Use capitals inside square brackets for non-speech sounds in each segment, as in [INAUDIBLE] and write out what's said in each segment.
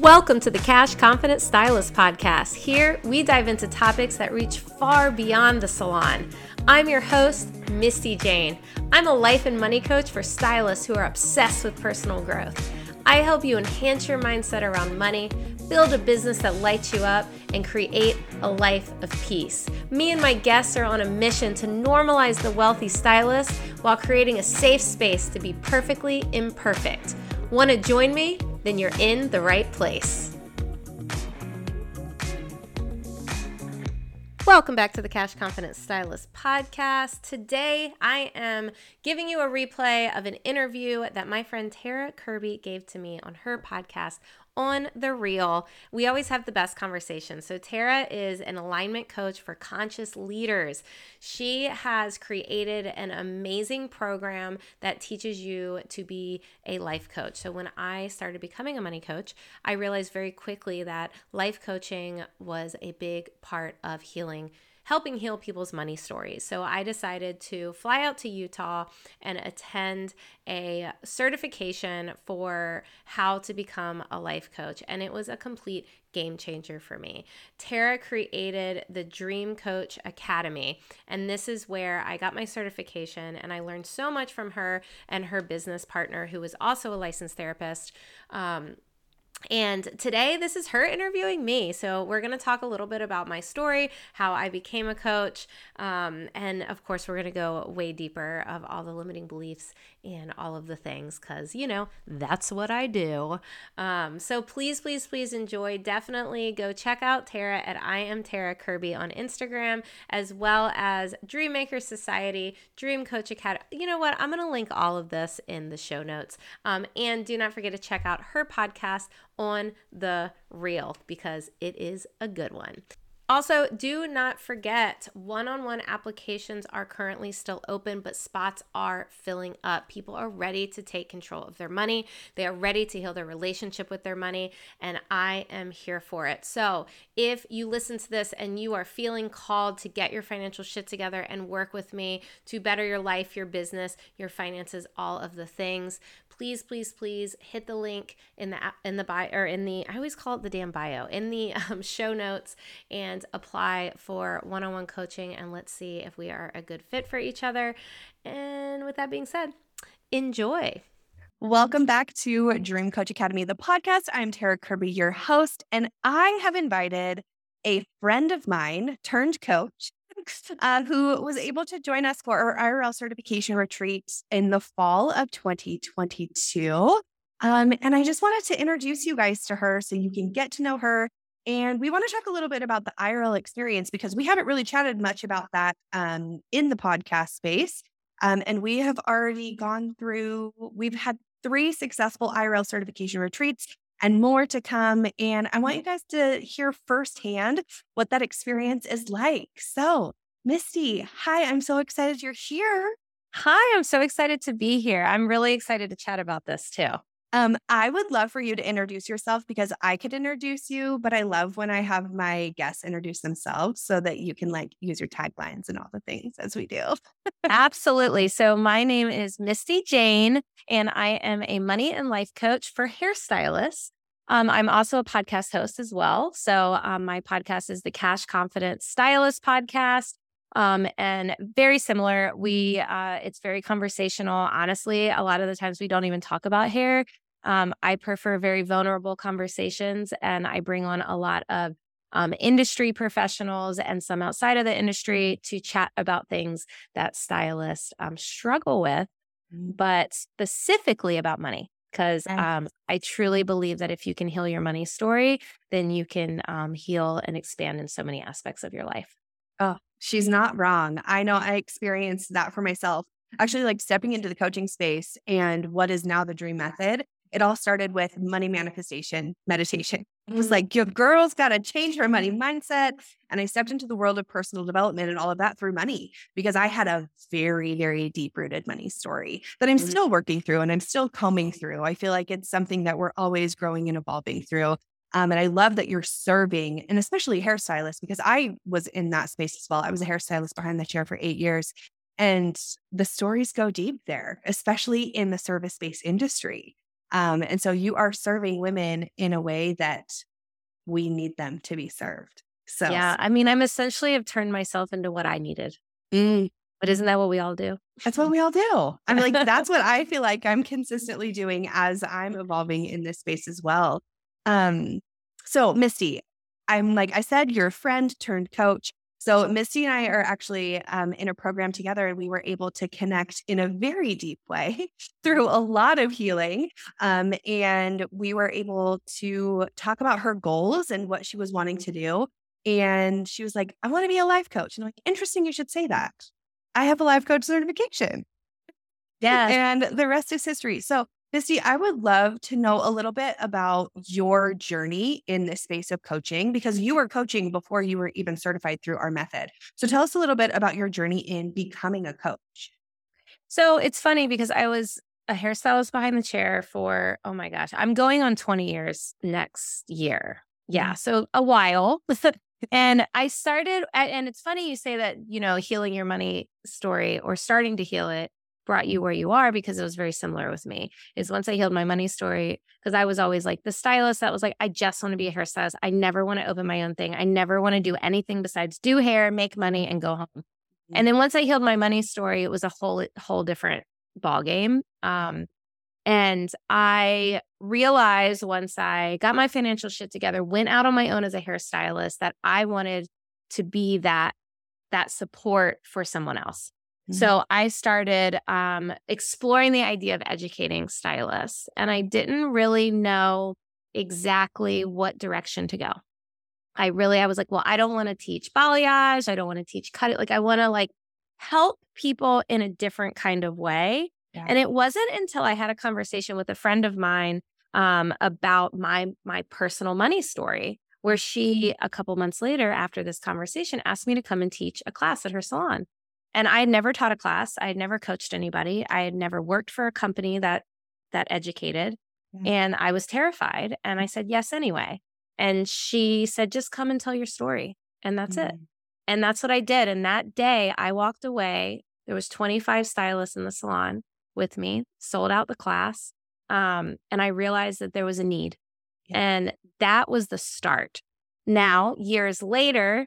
Welcome to the Cash Confident Stylist Podcast. Here, we dive into topics that reach far beyond the salon. I'm your host, Misty Jane. I'm a life and money coach for stylists who are obsessed with personal growth. I help you enhance your mindset around money, build a business that lights you up, and create a life of peace. Me and my guests are on a mission to normalize the wealthy stylist while creating a safe space to be perfectly imperfect. Want to join me? Then you're in the right place. Welcome back to the Cash Confident Stylist podcast. Today, I am giving you a replay of an interview that my friend Tara Kirby gave to me on her podcast on the real. We always have the best conversations. So, Tara is an alignment coach for conscious leaders. She has created an amazing program that teaches you to be a life coach. So, when I started becoming a money coach, I realized very quickly that life coaching was a big part of healing helping heal people's money stories. So I decided to fly out to Utah and attend a certification for how to become a life coach. And it was a complete game changer for me. Tara created the Dream Coach Academy, and this is where I got my certification and I learned so much from her and her business partner, who was also a licensed therapist. Um, and today, this is her interviewing me. So, we're going to talk a little bit about my story, how I became a coach. Um, and of course, we're going to go way deeper of all the limiting beliefs and all of the things because, you know, that's what I do. Um, so, please, please, please enjoy. Definitely go check out Tara at I am Tara Kirby on Instagram, as well as Dreammaker Society, Dream Coach Academy. You know what? I'm going to link all of this in the show notes. Um, and do not forget to check out her podcast on the real because it is a good one. Also, do not forget one on one applications are currently still open, but spots are filling up. People are ready to take control of their money. They are ready to heal their relationship with their money, and I am here for it. So, if you listen to this and you are feeling called to get your financial shit together and work with me to better your life, your business, your finances, all of the things, please, please, please hit the link in the in the bio or in the I always call it the damn bio in the [LAUGHS] um, show notes and apply for one-on-one coaching and let's see if we are a good fit for each other. And with that being said, enjoy. Welcome back to Dream Coach Academy, the podcast. I'm Tara Kirby, your host, and I have invited a friend of mine turned coach [LAUGHS] uh, who was able to join us for our IRL certification retreat in the fall of 2022. Um, and I just wanted to introduce you guys to her so you can get to know her. And we want to talk a little bit about the IRL experience because we haven't really chatted much about that um, in the podcast space. Um, and we have already gone through, we've had three successful IRL certification retreats and more to come. And I want you guys to hear firsthand what that experience is like. So, Misty, hi, I'm so excited you're here. Hi, I'm so excited to be here. I'm really excited to chat about this too. Um, I would love for you to introduce yourself because I could introduce you, but I love when I have my guests introduce themselves so that you can like use your taglines and all the things as we do. Absolutely. So, my name is Misty Jane, and I am a money and life coach for hairstylists. Um, I'm also a podcast host as well. So um, my podcast is the Cash Confident Stylist podcast. Um, and very similar. We uh, it's very conversational. Honestly, a lot of the times we don't even talk about hair. Um, I prefer very vulnerable conversations, and I bring on a lot of um, industry professionals and some outside of the industry to chat about things that stylists um, struggle with, mm. but specifically about money. Because um, I truly believe that if you can heal your money story, then you can um, heal and expand in so many aspects of your life. Oh, she's not wrong. I know I experienced that for myself. Actually, like stepping into the coaching space and what is now the dream method, it all started with money manifestation meditation. It was mm. like, your girl's got to change her money mindset. And I stepped into the world of personal development and all of that through money because I had a very, very deep rooted money story that I'm mm. still working through and I'm still combing through. I feel like it's something that we're always growing and evolving through. Um, and I love that you're serving, and especially hairstylists, because I was in that space as well. I was a hairstylist behind the chair for eight years. And the stories go deep there, especially in the service based industry. Um, and so you are serving women in a way that we need them to be served. So, yeah, I mean, I'm essentially have turned myself into what I needed. Mm. But isn't that what we all do? That's what we all do. I mean, like, that's [LAUGHS] what I feel like I'm consistently doing as I'm evolving in this space as well. Um, so Misty, I'm like I said, you're a friend turned coach. So Misty and I are actually um, in a program together, and we were able to connect in a very deep way [LAUGHS] through a lot of healing. Um, and we were able to talk about her goals and what she was wanting to do. And she was like, "I want to be a life coach." And I'm like, "Interesting, you should say that. I have a life coach certification." Yeah, and the rest is history. So Misty, I would love to know a little bit about your journey in this space of coaching because you were coaching before you were even certified through our method. So tell us a little bit about your journey in becoming a coach. So it's funny because I was a hairstylist behind the chair for, oh my gosh, I'm going on 20 years next year. Yeah. Mm. So a while. [LAUGHS] and I started, and it's funny you say that, you know, healing your money story or starting to heal it brought you where you are because it was very similar with me. Is once I healed my money story, because I was always like the stylist that was like, I just want to be a hairstylist. I never want to open my own thing. I never want to do anything besides do hair, make money, and go home. Mm-hmm. And then once I healed my money story, it was a whole whole different ball game. Um, and I realized once I got my financial shit together, went out on my own as a hairstylist, that I wanted to be that that support for someone else. Mm-hmm. So I started um, exploring the idea of educating stylists, and I didn't really know exactly what direction to go. I really, I was like, well, I don't want to teach balayage. I don't want to teach cut it. Like, I want to like help people in a different kind of way. Yeah. And it wasn't until I had a conversation with a friend of mine um, about my my personal money story, where she a couple months later after this conversation asked me to come and teach a class at her salon. And I had never taught a class. I had never coached anybody. I had never worked for a company that that educated. Yeah. And I was terrified. And I said yes anyway. And she said, just come and tell your story. And that's mm-hmm. it. And that's what I did. And that day I walked away. There was 25 stylists in the salon with me, sold out the class. Um, and I realized that there was a need. Yeah. And that was the start. Now, years later,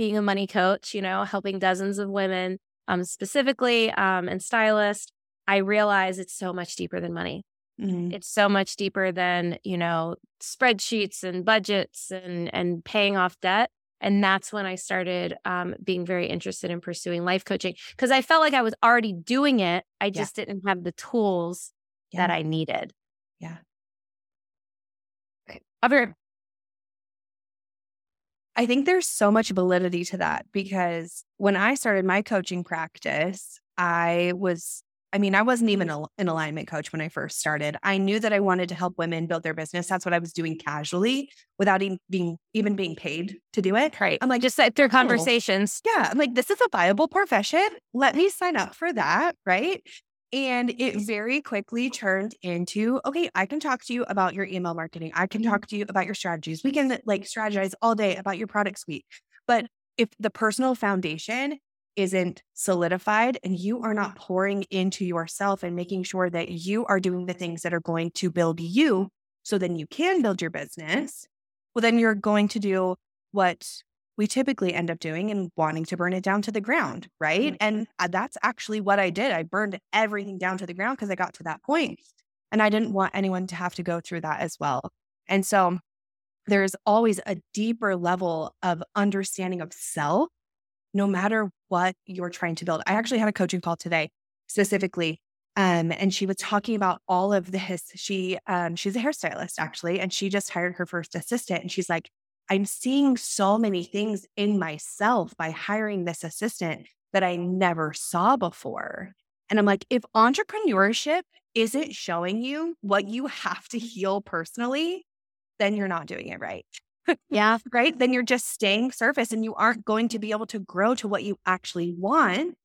being a money coach, you know, helping dozens of women um, specifically um, and stylist, I realize it's so much deeper than money. Mm-hmm. It's so much deeper than, you know, spreadsheets and budgets and and paying off debt. And that's when I started um, being very interested in pursuing life coaching because I felt like I was already doing it. I just yeah. didn't have the tools yeah. that I needed. Yeah. Okay. I'll be right I think there's so much validity to that because when I started my coaching practice, I was, I mean, I wasn't even a, an alignment coach when I first started. I knew that I wanted to help women build their business. That's what I was doing casually without even being, even being paid to do it. Right. I'm like, just through oh. conversations. Yeah. I'm like, this is a viable profession. Let me sign up for that. Right. And it very quickly turned into okay, I can talk to you about your email marketing. I can mm-hmm. talk to you about your strategies. We can like strategize all day about your product suite. But if the personal foundation isn't solidified and you are not pouring into yourself and making sure that you are doing the things that are going to build you, so then you can build your business, well, then you're going to do what we typically end up doing and wanting to burn it down to the ground, right? And uh, that's actually what I did. I burned everything down to the ground because I got to that point and I didn't want anyone to have to go through that as well. And so there's always a deeper level of understanding of self, no matter what you're trying to build. I actually had a coaching call today specifically. Um, and she was talking about all of this. She um, she's a hairstylist actually, and she just hired her first assistant. And she's like, I'm seeing so many things in myself by hiring this assistant that I never saw before. And I'm like, if entrepreneurship isn't showing you what you have to heal personally, then you're not doing it right. Yeah. [LAUGHS] right. Then you're just staying surface and you aren't going to be able to grow to what you actually want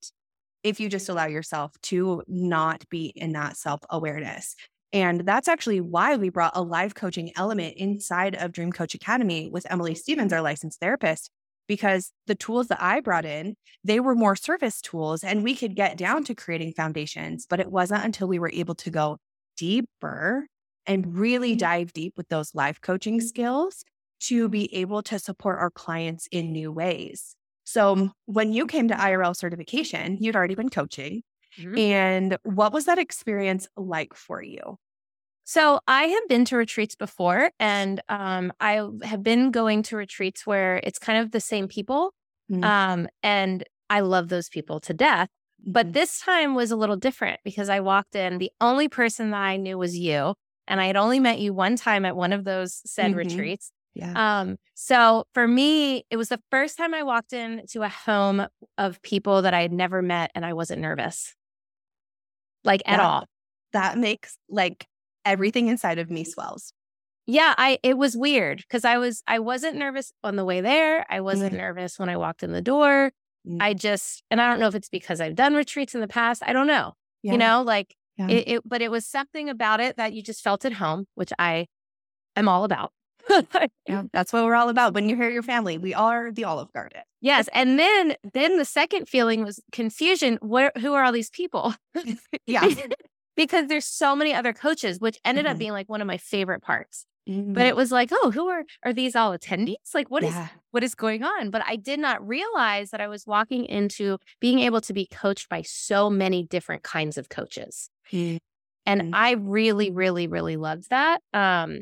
if you just allow yourself to not be in that self awareness. And that's actually why we brought a live coaching element inside of Dream Coach Academy with Emily Stevens, our licensed therapist, because the tools that I brought in, they were more service tools and we could get down to creating foundations. But it wasn't until we were able to go deeper and really mm-hmm. dive deep with those live coaching skills to be able to support our clients in new ways. So when you came to IRL certification, you'd already been coaching. Mm-hmm. And what was that experience like for you? So I have been to retreats before, and um, I have been going to retreats where it's kind of the same people, mm-hmm. um, and I love those people to death. But mm-hmm. this time was a little different because I walked in. The only person that I knew was you, and I had only met you one time at one of those said mm-hmm. retreats. Yeah. Um, so for me, it was the first time I walked into a home of people that I had never met, and I wasn't nervous, like at all. That makes like everything inside of me swells. Yeah, I it was weird because I was I wasn't nervous on the way there. I wasn't mm-hmm. nervous when I walked in the door. Mm-hmm. I just and I don't know if it's because I've done retreats in the past. I don't know. Yeah. You know, like yeah. it, it but it was something about it that you just felt at home, which I am all about. [LAUGHS] yeah, that's what we're all about. When you hear your family, we are the Olive Garden. Yes, and then then the second feeling was confusion. Where who are all these people? [LAUGHS] yeah, [LAUGHS] because there's so many other coaches, which ended mm-hmm. up being like one of my favorite parts. Mm-hmm. But it was like, oh, who are are these all attendees? Like what yeah. is what is going on? But I did not realize that I was walking into being able to be coached by so many different kinds of coaches. Mm-hmm. And I really, really, really loved that. Um,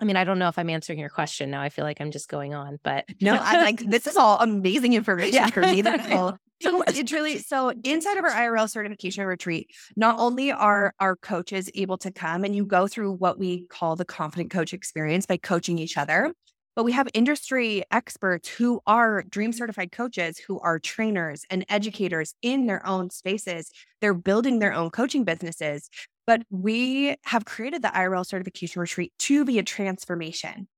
I mean, I don't know if I'm answering your question now. I feel like I'm just going on, but no, I'm like [LAUGHS] this is all amazing information yeah. for me. That's all so it's really so inside of our IRL certification retreat, not only are our coaches able to come and you go through what we call the confident coach experience by coaching each other, but we have industry experts who are dream certified coaches, who are trainers and educators in their own spaces. They're building their own coaching businesses. But we have created the IRL certification retreat to be a transformation.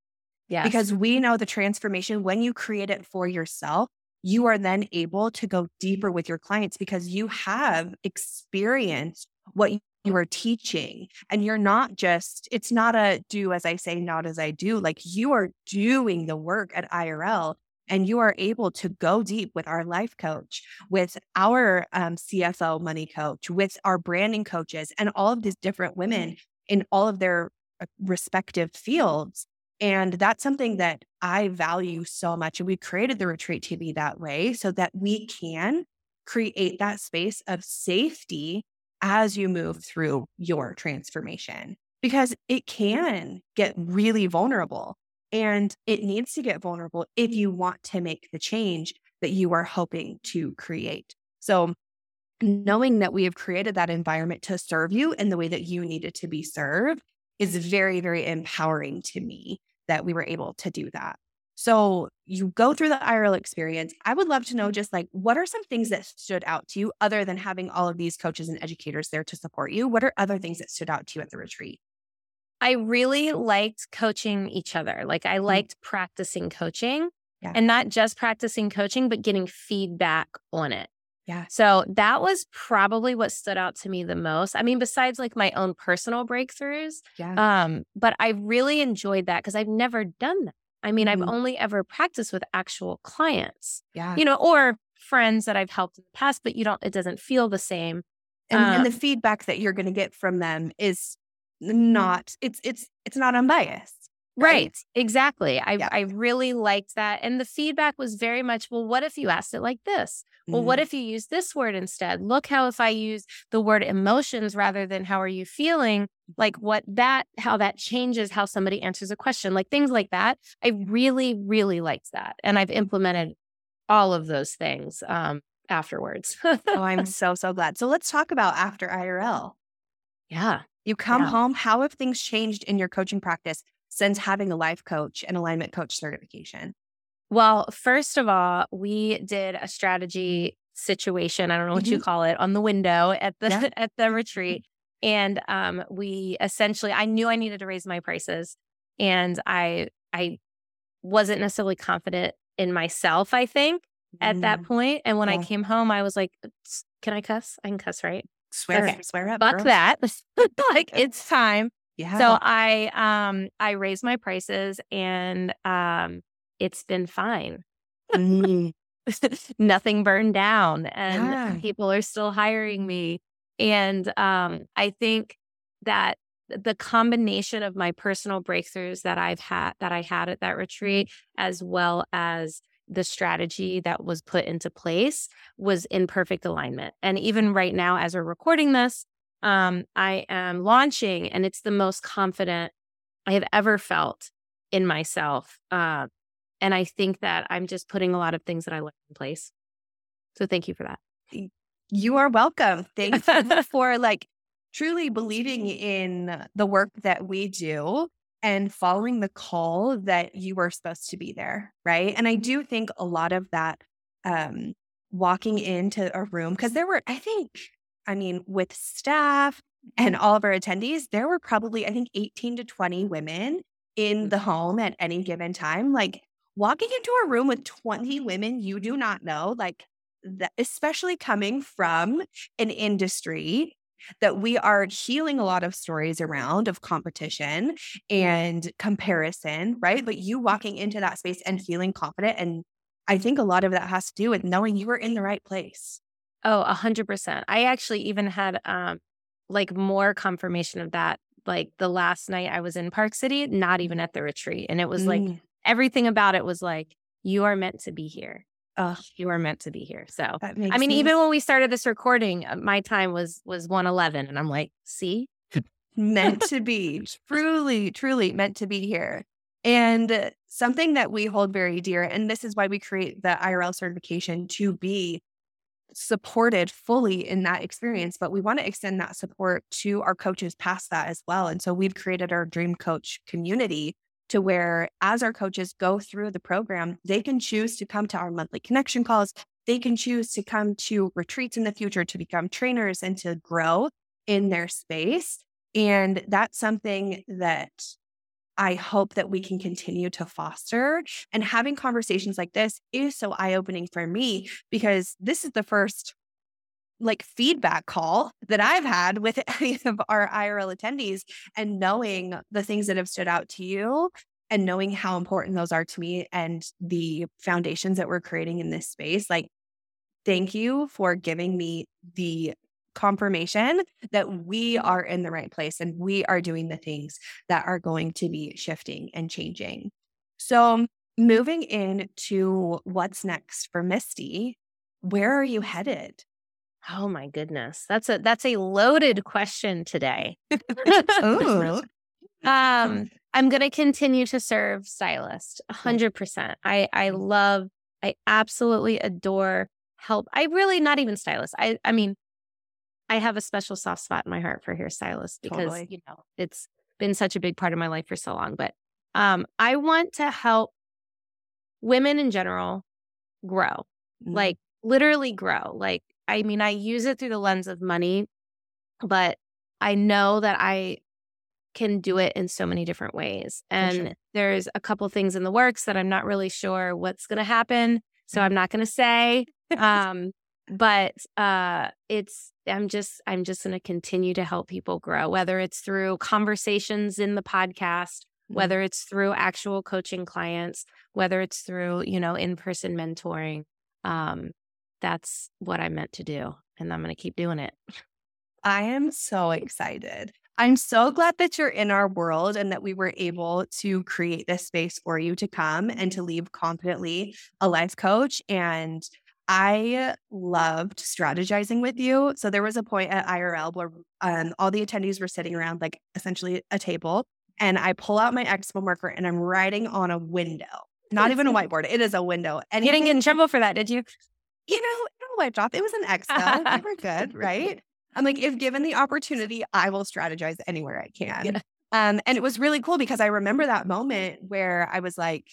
Yeah. Because we know the transformation when you create it for yourself, you are then able to go deeper with your clients because you have experienced what you are teaching. And you're not just, it's not a do as I say, not as I do. Like you are doing the work at IRL and you are able to go deep with our life coach, with our um, CFO money coach, with our branding coaches, and all of these different women in all of their uh, respective fields and that's something that I value so much. And we created the retreat to be that way so that we can create that space of safety as you move through your transformation because it can get really vulnerable and it needs to get vulnerable if you mm. want to make the change that you are hoping to create. So, knowing that we have created that environment to serve you in the way that you needed to be served is very, very empowering to me that we were able to do that. So you go through the IRL experience. I would love to know just like what are some things that stood out to you other than having all of these coaches and educators there to support you? What are other things that stood out to you at the retreat? I really liked coaching each other. Like I mm. liked mm-hmm. practicing coaching yeah. and not just practicing coaching, but getting feedback on it. Yeah. So that was probably what stood out to me the most. I mean, besides like my own personal breakthroughs. Yeah. Um, but I really enjoyed that because I've never done that. I mean, mm-hmm. I've only ever practiced with actual clients. Yeah. You know, or friends that I've helped in the past, but you don't, it doesn't feel the same. And, and the um feedback that you're going to get from them is not it's it's it's not unbiased. Right. Right. Exactly. I, Yeah. I really liked that. And the feedback was very much, well, what if you asked it like this? Well, what Mm. if you use this word instead? Look how if I use the word emotions rather than how are you feeling, like what that, how that changes how somebody answers a question, like things like that. I really, really liked that. And I've implemented all of those things um, afterwards. oh, I'm [LAUGHS] so so glad. So let's talk about after IRL. yeah. You come Yeah. home. How have things changed in your coaching practice since having a life coach and alignment coach certification? Well, first of all, we did a strategy situation. I don't know what you call it on the window at the Yeah. [LAUGHS] at the retreat. And um, we essentially I knew I needed to raise my prices. And I I wasn't necessarily confident in myself, I think, at that Mm. point. And when I came home, I was like, can I cuss? I can cuss, right? Swear, Okay. swear up. Fuck girl. that. [LAUGHS] like it's time. Yeah. So I um I raised my prices and um it's been fine. Mm. [LAUGHS] Nothing burned down and Yeah. people are still hiring me. And um I think that the combination of my personal breakthroughs that I've had that I had at that retreat as well as the strategy that was put into place was in perfect alignment. And even right now as we're recording this, um, I am launching and it's the most confident I have ever felt in myself. Uh, and I think that I'm just putting a lot of things that I learned in place. So thank you for that. You are welcome. Thank you [LAUGHS] for like truly believing in the work that we do and following the call that you were supposed to be there. Right. And I mm-hmm. do think a lot of that um walking into a room, because there were, I think, I mean, with staff and mm-hmm. all of our attendees, there were probably, I think, 18 to 20 women in the mm-hmm. home at any given time. Like walking into a room with 20 women you do not know, like that, especially coming from an industry that we are healing a lot of stories around of competition and comparison, right? But you walking into that space and feeling confident. And I think a lot of that has to do with knowing you were in the right place. Oh, a hundred percent. I actually even had um like more confirmation of that. Like the last night I was in Park City, not even at the retreat. And it was like Mm. everything about it was like, you are meant to be here. Ugh, You are meant to be here. So that makes I mean, me even when we started this recording, uh, my time was was 111. And I'm like, see? [LAUGHS] meant to be, [LAUGHS] truly, truly meant to be here. And something that we hold very dear, and this is why we create the IRL certification to be supported fully in that experience, but we want to extend that support to our coaches past that as well. And so we've created our Dream Coach community to where, as our coaches go through the program, they can choose to come to our monthly connection calls. They can choose to come to retreats in the future to become trainers and to grow in their space. And that's something that I hope that we can continue to foster. And having conversations like this is so eye opening for me because this is the first like feedback call that I've had with [LAUGHS] any of our IRL attendees and knowing the things that have stood out to you and knowing how important those are to me and the foundations that we're creating in this space. Like, thank you for giving me the confirmation that we are in the right place and we are doing the things that are going to be shifting and changing. So, moving into what's next for Misty, where are you headed? Oh my goodness. That's a that's a loaded question today. [LAUGHS] Ooh. Um, I'm going to continue to serve stylist 100%. I I love I absolutely adore help. I really not even stylist. I I mean I have a special soft spot in my heart for hairstylists because Totally. you know, it's been such a big part of my life for so long, but um I want to help women in general grow. Mm. Like literally grow. Like I mean, I use it through the lens of money, but I know that I can do it in so many different ways. And sure. there's a couple things in the works that I'm not really sure what's going to happen, so I'm not going to say. [LAUGHS] Um but uh it's I'm just I'm just going to continue to help people grow whether it's through conversations in the podcast, Mm. whether it's through actual coaching clients, whether it's through, you know, in-person mentoring. Um that's what I meant to do and I'm going to keep doing it. I am so excited. I'm so glad that you're in our world and that we were able to create this space for you to come and to leave confidently a life coach. And I loved strategizing with you. So there was a point at IRL where um, all the attendees were sitting around like essentially a table. And I pull out my expo marker and I'm writing on a window, not even a [LAUGHS] whiteboard. It is a window. And you didn't get in trouble for that, did you? You know, it wiped off. It was an expo. we [LAUGHS] were good, right? [LAUGHS] I'm like, if given the opportunity, I will strategize anywhere I can. Yeah. Um, and it was really cool because I remember that moment where I was like,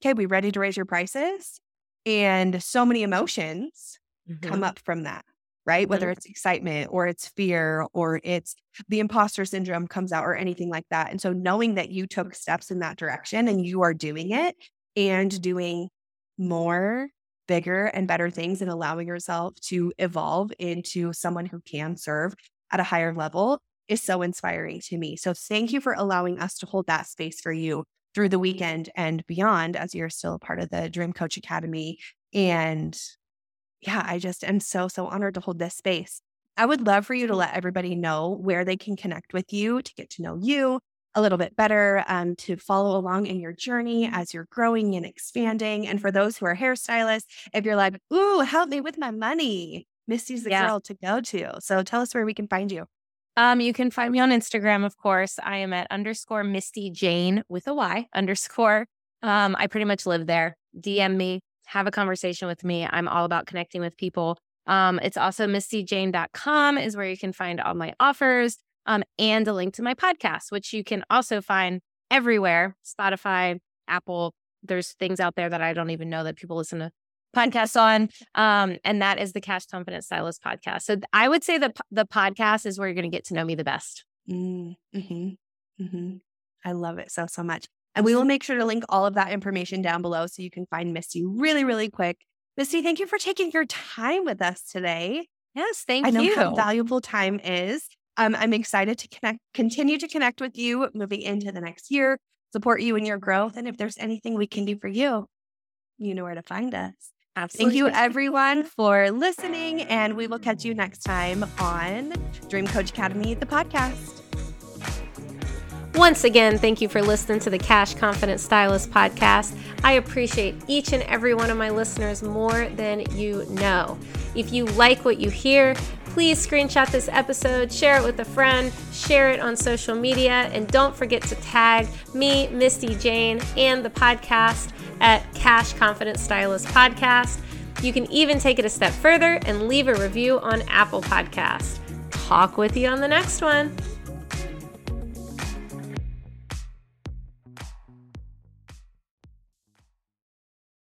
okay, we ready to raise your prices? And so many emotions mm-hmm. come up from that, right? Whether it's excitement or it's fear or it's the imposter syndrome comes out or anything like that. And so knowing that you took steps in that direction and you are doing it and doing more bigger and better things and allowing yourself to evolve into someone who can serve at a higher level is so inspiring to me. So thank you for allowing us to hold that space for you through the weekend and beyond as you're still a part of the Dream Coach Academy. And yeah, I just am so, so honored to hold this space. I would love for you to let everybody know where they can connect with you to get to know you, a little bit better um, to follow along in your journey as you're growing and expanding. And for those who are hairstylists, if you're like, ooh, help me with my money, Misty's the yeah. girl to go to. So tell us where we can find you. Um, you can find me on Instagram, of course. I am at underscore Misty Jane with a Y underscore. Um, I pretty much live there. DM me, have a conversation with me. I'm all about connecting with people. Um, it's also mistyjane.com is where you can find all my offers um, and a link to my podcast, which you can also find everywhere Spotify, Apple. There's things out there that I don't even know that people listen to podcasts on. Um, and that is the Cash Confident Stylist podcast. So I would say the, the podcast is where you're going to get to know me the best. Mm-hmm. Mm-hmm. I love it so, so much. And we will make sure to link all of that information down below so you can find Misty really, really quick. Misty, thank you for taking your time with us today. Yes, thank you. I know how valuable time is. Um, I'm excited to connect, continue to connect with you moving into the next year, support you in your growth. And if there's anything we can do for you, you know where to find us. Absolutely. Thank you, everyone, for listening. And we will catch you next time on Dream Coach Academy, the podcast. Once again, thank you for listening to the Cash Confident Stylist podcast. I appreciate each and every one of my listeners more than you know. If you like what you hear, please screenshot this episode, share it with a friend, share it on social media, and don't forget to tag me, Misty Jane, and the podcast at Cash Confident Stylist Podcast. You can even take it a step further and leave a review on Apple Podcast. Talk with you on the next one.